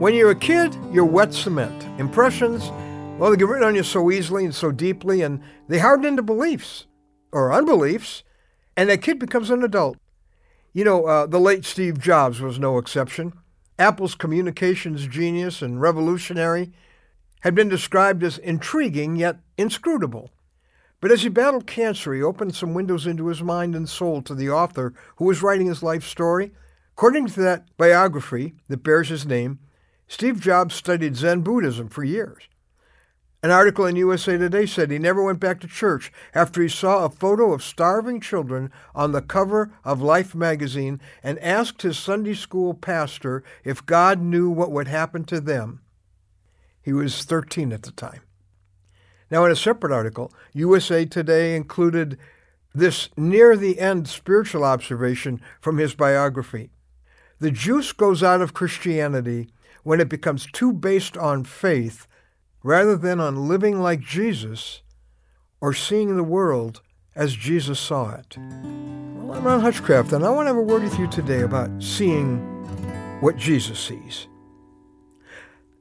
When you're a kid, you're wet cement. Impressions, well, they get written on you so easily and so deeply, and they harden into beliefs or unbeliefs, and that kid becomes an adult. You know, uh, the late Steve Jobs was no exception. Apple's communications genius and revolutionary had been described as intriguing yet inscrutable. But as he battled cancer, he opened some windows into his mind and soul to the author who was writing his life story. According to that biography that bears his name, Steve Jobs studied Zen Buddhism for years. An article in USA Today said he never went back to church after he saw a photo of starving children on the cover of Life magazine and asked his Sunday school pastor if God knew what would happen to them. He was 13 at the time. Now, in a separate article, USA Today included this near the end spiritual observation from his biography. The juice goes out of Christianity when it becomes too based on faith rather than on living like Jesus or seeing the world as Jesus saw it. Well, I'm Ron Hutchcraft, and I want to have a word with you today about seeing what Jesus sees.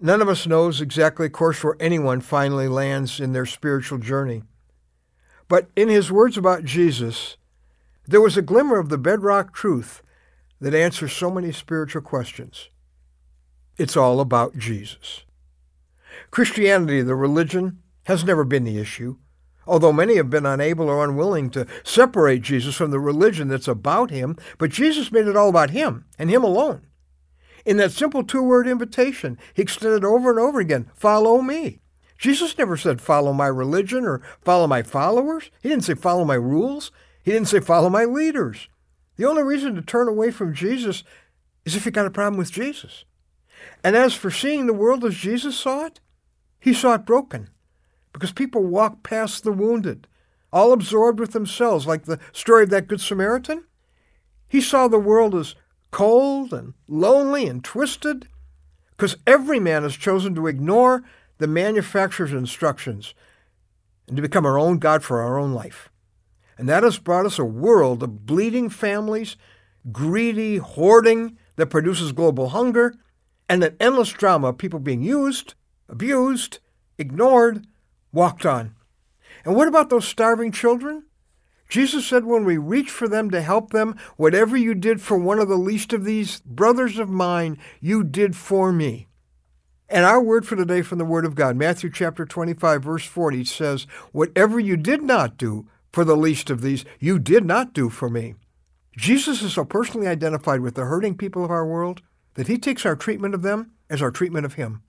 None of us knows exactly, of course, where anyone finally lands in their spiritual journey. But in his words about Jesus, there was a glimmer of the bedrock truth that answers so many spiritual questions. It's all about Jesus. Christianity, the religion, has never been the issue, although many have been unable or unwilling to separate Jesus from the religion that's about him, but Jesus made it all about him and him alone. In that simple two-word invitation, he extended over and over again, follow me. Jesus never said follow my religion or follow my followers. He didn't say follow my rules. He didn't say follow my leaders. The only reason to turn away from Jesus is if you got a problem with Jesus. And as for seeing the world as Jesus saw it, he saw it broken because people walk past the wounded, all absorbed with themselves, like the story of that Good Samaritan. He saw the world as cold and lonely and twisted because every man has chosen to ignore the manufacturer's instructions and to become our own God for our own life. And that has brought us a world of bleeding families, greedy hoarding that produces global hunger, and an endless drama of people being used, abused, ignored, walked on. And what about those starving children? Jesus said, when we reach for them to help them, whatever you did for one of the least of these brothers of mine, you did for me. And our word for today from the Word of God, Matthew chapter 25, verse 40 says, Whatever you did not do for the least of these, you did not do for me. Jesus is so personally identified with the hurting people of our world that he takes our treatment of them as our treatment of him,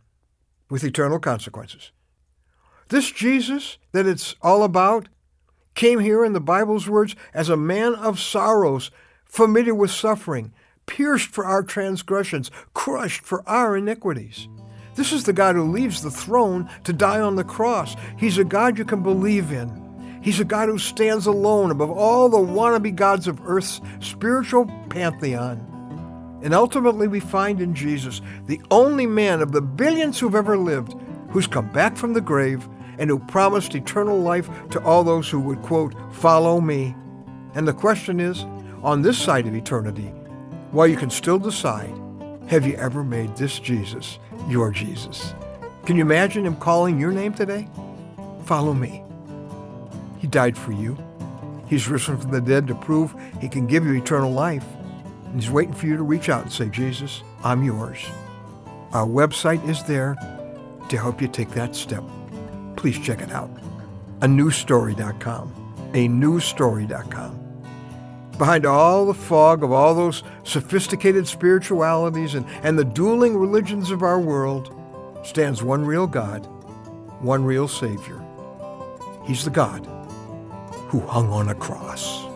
with eternal consequences. This Jesus that it's all about came here in the Bible's words as a man of sorrows, familiar with suffering, pierced for our transgressions, crushed for our iniquities. This is the God who leaves the throne to die on the cross. He's a God you can believe in. He's a God who stands alone above all the wannabe gods of earth's spiritual pantheon. And ultimately, we find in Jesus the only man of the billions who've ever lived who's come back from the grave and who promised eternal life to all those who would, quote, follow me. And the question is, on this side of eternity, while you can still decide, have you ever made this Jesus your Jesus? Can you imagine him calling your name today? Follow me. He died for you. He's risen from the dead to prove he can give you eternal life. And he's waiting for you to reach out and say, Jesus, I'm yours. Our website is there to help you take that step please check it out. A newstory.com. A newstory.com. Behind all the fog of all those sophisticated spiritualities and, and the dueling religions of our world stands one real God, one real Savior. He's the God who hung on a cross.